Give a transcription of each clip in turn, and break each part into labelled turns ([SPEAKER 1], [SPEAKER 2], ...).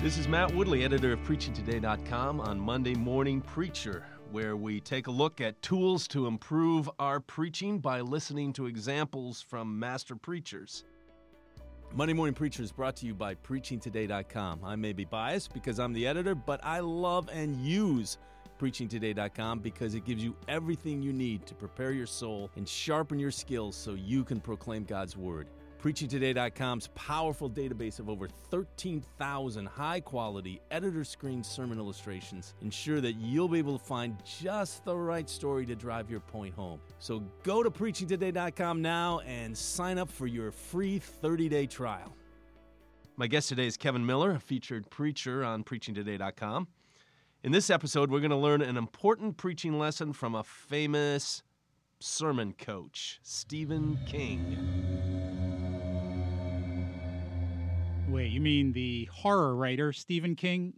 [SPEAKER 1] This is Matt Woodley, editor of PreachingToday.com on Monday Morning Preacher, where we take a look at tools to improve our preaching by listening to examples from master preachers. Monday Morning Preacher is brought to you by PreachingToday.com. I may be biased because I'm the editor, but I love and use PreachingToday.com because it gives you everything you need to prepare your soul and sharpen your skills so you can proclaim God's Word. PreachingToday.com's powerful database of over 13,000 high quality editor screen sermon illustrations ensure that you'll be able to find just the right story to drive your point home. So go to PreachingToday.com now and sign up for your free 30 day trial. My guest today is Kevin Miller, a featured preacher on PreachingToday.com. In this episode, we're going to learn an important preaching lesson from a famous sermon coach, Stephen King.
[SPEAKER 2] Wait, you mean the horror writer Stephen King?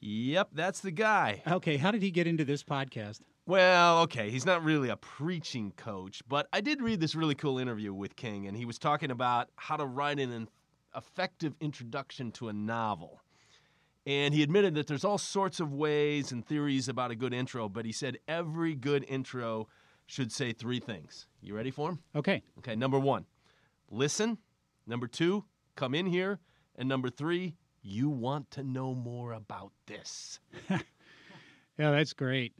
[SPEAKER 1] Yep, that's the guy.
[SPEAKER 2] Okay, how did he get into this podcast?
[SPEAKER 1] Well, okay, he's not really a preaching coach, but I did read this really cool interview with King, and he was talking about how to write an effective introduction to a novel. And he admitted that there's all sorts of ways and theories about a good intro, but he said every good intro should say three things. You ready for him?
[SPEAKER 2] Okay.
[SPEAKER 1] Okay, number one, listen. Number two, come in here. And number three, you want to know more about this.
[SPEAKER 2] yeah, that's great.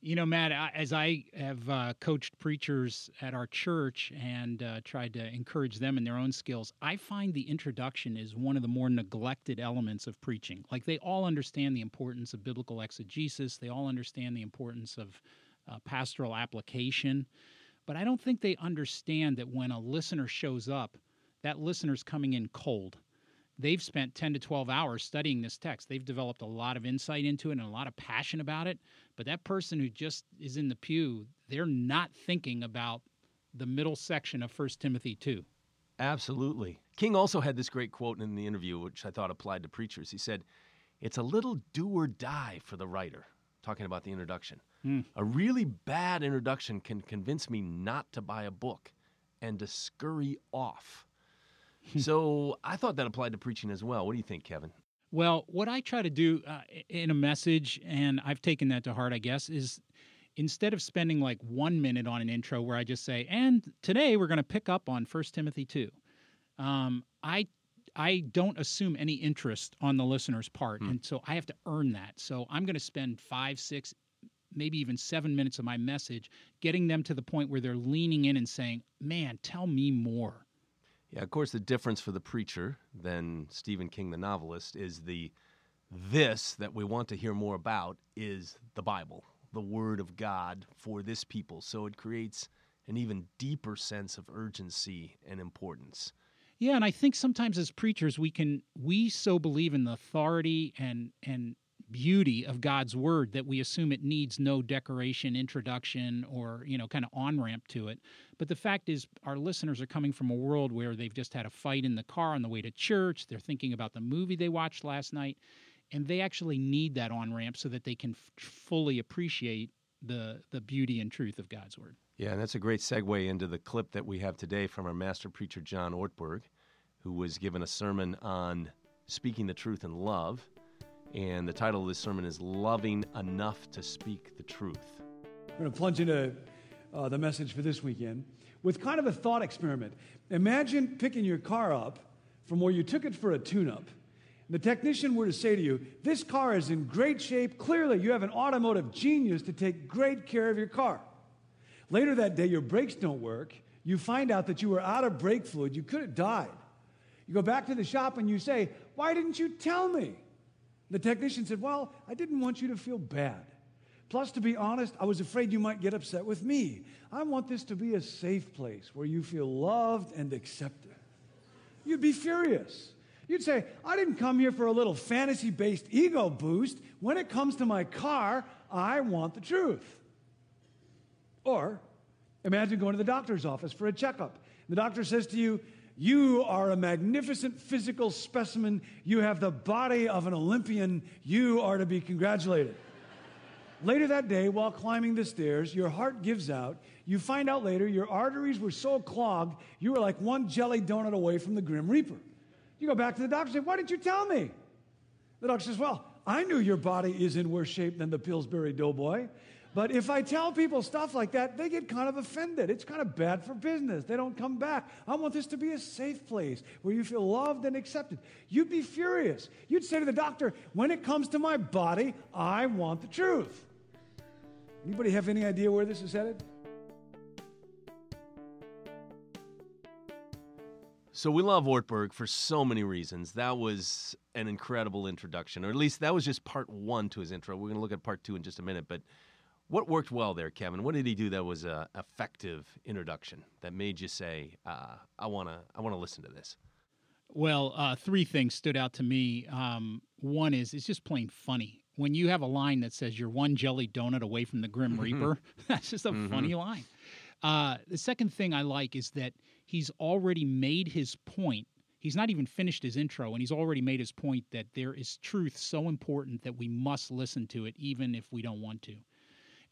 [SPEAKER 2] You know, Matt, as I have uh, coached preachers at our church and uh, tried to encourage them in their own skills, I find the introduction is one of the more neglected elements of preaching. Like they all understand the importance of biblical exegesis, they all understand the importance of uh, pastoral application, but I don't think they understand that when a listener shows up, that listener's coming in cold they've spent 10 to 12 hours studying this text. They've developed a lot of insight into it and a lot of passion about it. But that person who just is in the pew, they're not thinking about the middle section of 1 Timothy 2.
[SPEAKER 1] Absolutely. King also had this great quote in the interview, which I thought applied to preachers. He said, It's a little do or die for the writer, talking about the introduction. Mm. A really bad introduction can convince me not to buy a book and to scurry off so I thought that applied to preaching as well. What do you think, Kevin?
[SPEAKER 2] Well, what I try to do uh, in a message, and I've taken that to heart, I guess, is instead of spending like one minute on an intro where I just say, and today we're going to pick up on 1 Timothy 2, um, I I don't assume any interest on the listener's part. Hmm. And so I have to earn that. So I'm going to spend five, six, maybe even seven minutes of my message getting them to the point where they're leaning in and saying, man, tell me more.
[SPEAKER 1] Yeah, of course, the difference for the preacher than Stephen King, the novelist, is the this that we want to hear more about is the Bible, the Word of God for this people. So it creates an even deeper sense of urgency and importance.
[SPEAKER 2] Yeah, and I think sometimes as preachers we can we so believe in the authority and and beauty of God's word that we assume it needs no decoration, introduction, or you know, kind of on ramp to it. But the fact is, our listeners are coming from a world where they've just had a fight in the car on the way to church. They're thinking about the movie they watched last night, and they actually need that on ramp so that they can f- fully appreciate the the beauty and truth of God's word.
[SPEAKER 1] Yeah, and that's a great segue into the clip that we have today from our master preacher John Ortberg, who was given a sermon on speaking the truth in love and the title of this sermon is Loving Enough to Speak the Truth.
[SPEAKER 3] I'm going to plunge into uh, the message for this weekend with kind of a thought experiment. Imagine picking your car up from where you took it for a tune up. The technician were to say to you, This car is in great shape. Clearly, you have an automotive genius to take great care of your car. Later that day, your brakes don't work. You find out that you were out of brake fluid. You could have died. You go back to the shop and you say, Why didn't you tell me? The technician said, Well, I didn't want you to feel bad. Plus, to be honest, I was afraid you might get upset with me. I want this to be a safe place where you feel loved and accepted. You'd be furious. You'd say, I didn't come here for a little fantasy based ego boost. When it comes to my car, I want the truth. Or imagine going to the doctor's office for a checkup. The doctor says to you, You are a magnificent physical specimen. You have the body of an Olympian. You are to be congratulated. Later that day, while climbing the stairs, your heart gives out. You find out later your arteries were so clogged, you were like one jelly donut away from the Grim Reaper. You go back to the doctor and say, Why didn't you tell me? The doctor says, Well, I knew your body is in worse shape than the Pillsbury Doughboy. But if I tell people stuff like that, they get kind of offended. It's kind of bad for business. They don't come back. I want this to be a safe place where you feel loved and accepted. You'd be furious. You'd say to the doctor, when it comes to my body, I want the truth. Anybody have any idea where this is headed?
[SPEAKER 1] So we love Ortberg for so many reasons. That was an incredible introduction, or at least that was just part one to his intro. We're going to look at part two in just a minute. But what worked well there, Kevin? What did he do that was an effective introduction that made you say, uh, "I want to, I want to listen to this"?
[SPEAKER 2] Well, uh, three things stood out to me. Um, one is it's just plain funny. When you have a line that says "You're one jelly donut away from the Grim Reaper," that's just a mm-hmm. funny line. Uh, the second thing I like is that he's already made his point. He's not even finished his intro, and he's already made his point that there is truth so important that we must listen to it, even if we don't want to.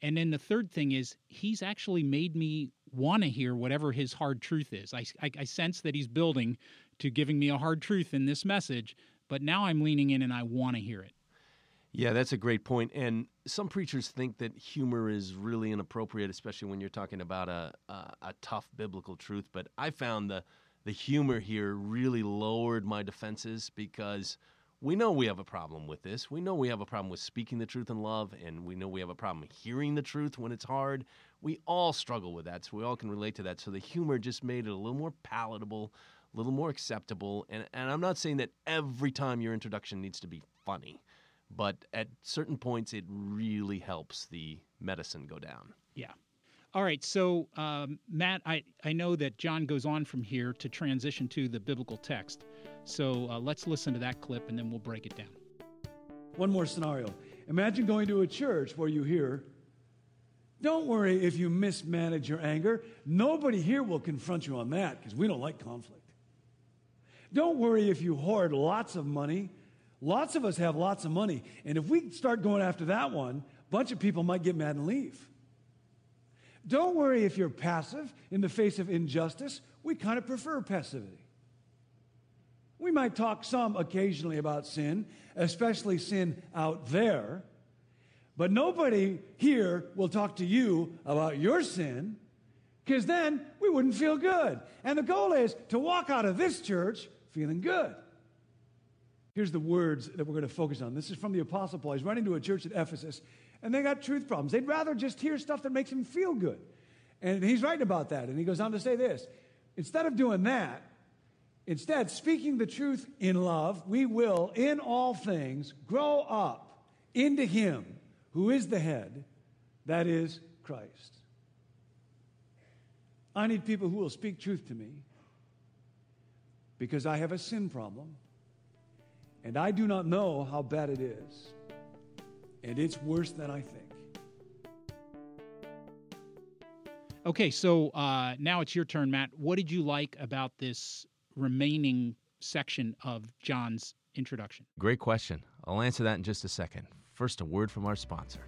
[SPEAKER 2] And then the third thing is, he's actually made me want to hear whatever his hard truth is. I, I, I, sense that he's building to giving me a hard truth in this message, but now I'm leaning in and I want to hear it.
[SPEAKER 1] Yeah, that's a great point. And some preachers think that humor is really inappropriate, especially when you're talking about a, a, a, tough biblical truth. But I found the, the humor here really lowered my defenses because we know we have a problem with this. We know we have a problem with speaking the truth in love, and we know we have a problem hearing the truth when it's hard. We all struggle with that, so we all can relate to that. So the humor just made it a little more palatable, a little more acceptable. And, and I'm not saying that every time your introduction needs to be funny but at certain points it really helps the medicine go down.
[SPEAKER 2] Yeah. All right, so um, Matt, I, I know that John goes on from here to transition to the biblical text. So uh, let's listen to that clip and then we'll break it down.
[SPEAKER 3] One more scenario. Imagine going to a church where you hear, Don't worry if you mismanage your anger. Nobody here will confront you on that because we don't like conflict. Don't worry if you hoard lots of money. Lots of us have lots of money. And if we start going after that one, a bunch of people might get mad and leave. Don't worry if you're passive in the face of injustice. We kind of prefer passivity. We might talk some occasionally about sin, especially sin out there, but nobody here will talk to you about your sin because then we wouldn't feel good. And the goal is to walk out of this church feeling good. Here's the words that we're going to focus on. This is from the Apostle Paul. He's running to a church at Ephesus, and they got truth problems. They'd rather just hear stuff that makes them feel good. And he's writing about that. And he goes on to say this instead of doing that, instead, speaking the truth in love, we will, in all things, grow up into Him who is the head, that is Christ. I need people who will speak truth to me because I have a sin problem and I do not know how bad it is. And it's worse than I think.
[SPEAKER 2] Okay, so uh, now it's your turn, Matt. What did you like about this remaining section of John's introduction?
[SPEAKER 1] Great question. I'll answer that in just a second. First, a word from our sponsor.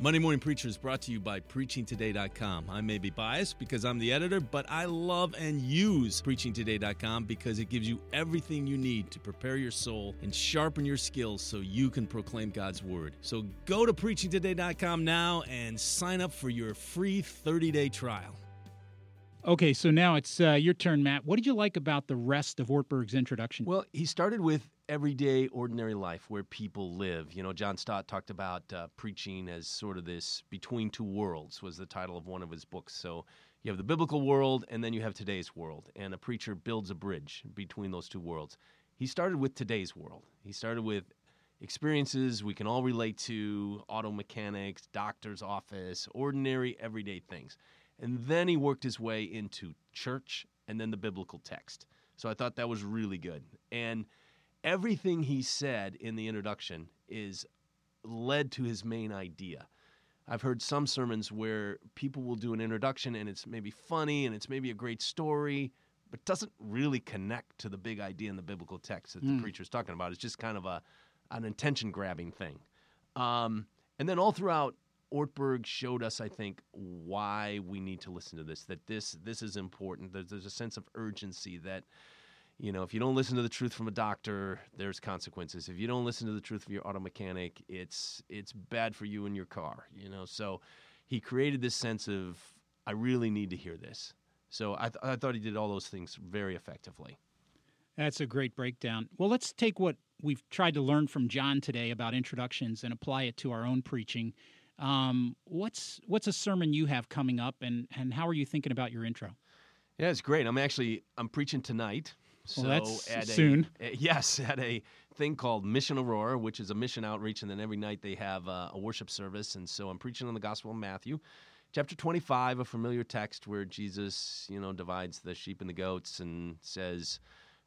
[SPEAKER 1] Monday Morning Preacher is brought to you by PreachingToday.com. I may be biased because I'm the editor, but I love and use PreachingToday.com because it gives you everything you need to prepare your soul and sharpen your skills so you can proclaim God's Word. So go to PreachingToday.com now and sign up for your free 30 day trial.
[SPEAKER 2] Okay, so now it's uh, your turn, Matt. What did you like about the rest of Ortberg's introduction?
[SPEAKER 1] Well, he started with everyday, ordinary life where people live. You know, John Stott talked about uh, preaching as sort of this between two worlds, was the title of one of his books. So you have the biblical world, and then you have today's world. And a preacher builds a bridge between those two worlds. He started with today's world. He started with experiences we can all relate to auto mechanics, doctor's office, ordinary, everyday things. And then he worked his way into church and then the biblical text. So I thought that was really good. And everything he said in the introduction is led to his main idea. I've heard some sermons where people will do an introduction and it's maybe funny and it's maybe a great story, but doesn't really connect to the big idea in the biblical text that the
[SPEAKER 2] Mm.
[SPEAKER 1] preacher's talking about. It's just kind of a an attention grabbing thing. Um, and then all throughout, Ortberg showed us, I think, why we need to listen to this. That this this is important. There's, there's a sense of urgency that you know if you don't listen to the truth from a doctor, there's consequences. If you don't listen to the truth from your auto mechanic, it's it's bad for you and your car. You know, so he created this sense of I really need to hear this. So I, th- I thought he did all those things very effectively.
[SPEAKER 2] That's a great breakdown. Well, let's take what we've tried to learn from John today about introductions and apply it to our own preaching. Um, what's what's a sermon you have coming up, and and how are you thinking about your intro?
[SPEAKER 1] Yeah, it's great. I'm actually I'm preaching tonight. So
[SPEAKER 2] Well, that's
[SPEAKER 1] at
[SPEAKER 2] soon.
[SPEAKER 1] A, yes, at a thing called Mission Aurora, which is a mission outreach, and then every night they have uh, a worship service. And so I'm preaching on the Gospel of Matthew, chapter 25, a familiar text where Jesus, you know, divides the sheep and the goats and says,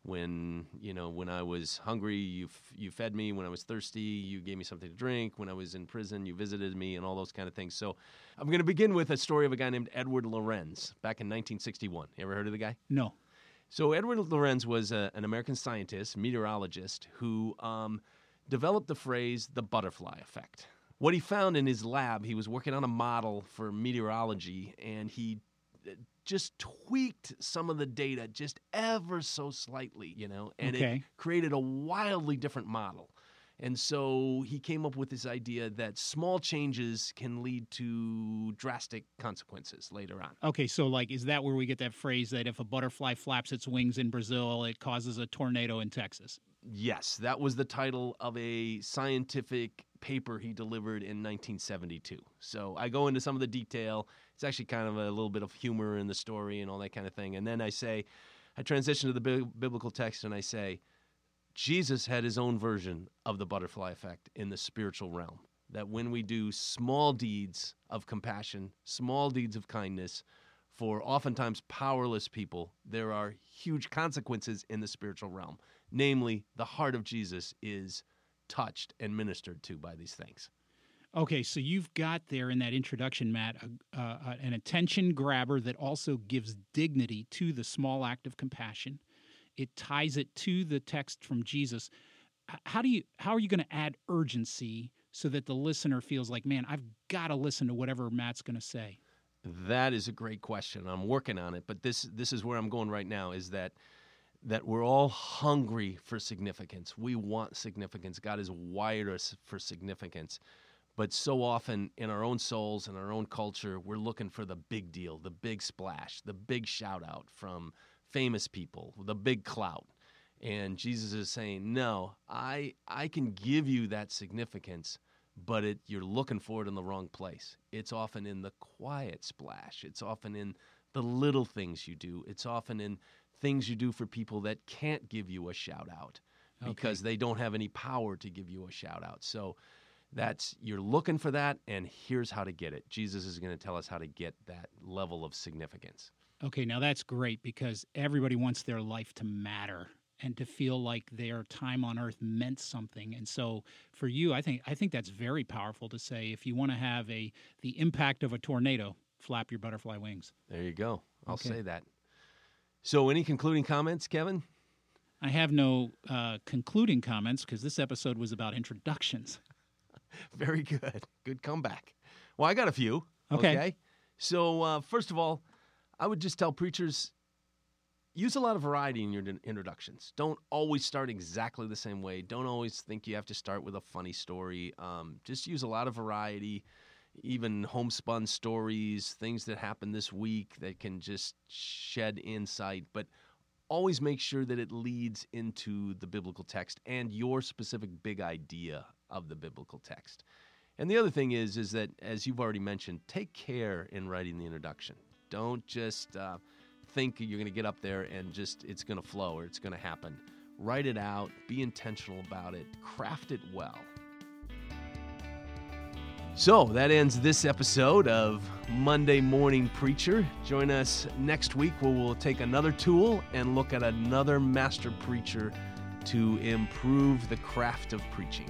[SPEAKER 1] "When you know, when I was hungry, you f- you fed me. When I was thirsty, you gave me something to drink. When I was in prison, you visited me, and all those kind of things." So I'm going to begin with a story of a guy named Edward Lorenz back in 1961. You ever heard of the guy?
[SPEAKER 2] No.
[SPEAKER 1] So Edward Lorenz was a, an American scientist, meteorologist, who um, developed the phrase the butterfly effect. What he found in his lab, he was working on a model for meteorology, and he just tweaked some of the data just ever so slightly, you know, and
[SPEAKER 2] Okay.
[SPEAKER 1] it created a wildly different model. And so he came up with this idea that small changes can lead to drastic consequences later on.
[SPEAKER 2] Okay, so like, is that where we get that phrase that if a butterfly flaps its wings in Brazil, it causes a tornado in Texas?
[SPEAKER 1] Yes, that was the title of a scientific paper he delivered in 1972. So I go into some of the detail. It's actually kind of a little bit of humor in the story and all that kind of thing. And then I say, I transition to the bi- biblical text and I say, Jesus had his own version of the butterfly effect in the spiritual realm. That when we do small deeds of compassion, small deeds of kindness for oftentimes powerless people, there are huge consequences in the spiritual realm. Namely, the heart of Jesus is touched and ministered to by these things.
[SPEAKER 2] Okay, so you've got there in that introduction, Matt, uh, an attention grabber that also gives dignity to the small act of compassion. It ties it to the text from Jesus. How do you? How are you going to add urgency so that the listener feels like, man, I've got to listen to whatever Matt's going to say?
[SPEAKER 1] That is a great question. I'm working on it, but this this is where I'm going right now is that that we're all hungry for significance. We want significance. God has wired us for significance. But so often in our own souls and our own culture, we're looking for the big deal, the big splash, the big shout out from famous people, the big clout. And Jesus is saying, "No, I I can give you that significance, but it, you're looking for it in the wrong place. It's often in the quiet splash. It's often in the little things you do. It's often in things you do for people that can't give you a shout out because they don't have any power to give you a shout out. So that's you're looking for that and here's how to get it. Jesus is going to tell us how to get that level of significance.
[SPEAKER 2] Okay, now that's great because everybody wants their life to matter and to feel like their time on earth meant something. And so for you, I think I think that's very powerful to say if you want to have a the impact of a tornado, flap your butterfly wings.
[SPEAKER 1] There you go. I'll
[SPEAKER 2] Okay.
[SPEAKER 1] say that. So any concluding comments, Kevin?
[SPEAKER 2] I have no uh, concluding comments because this episode was about introductions.
[SPEAKER 1] Very good. Good comeback. Well, I got a few.
[SPEAKER 2] Okay.
[SPEAKER 1] So, uh, first of all, I would just tell preachers use a lot of variety in your introductions. Don't always start exactly the same way. Don't always think you have to start with a funny story. Um, just use a lot of variety, even homespun stories, things that happened this week that can just shed insight. But always make sure that it leads into the biblical text and your specific big idea of the biblical text. And the other thing is, is that as you've already mentioned, take care in writing the introduction. Don't just uh, think you're going to get up there and just it's going to flow or it's going to happen. Write it out. Be intentional about it. Craft it well. So that ends this episode of Monday Morning Preacher. Join us next week where we'll take another tool and look at another master preacher to improve the craft of preaching.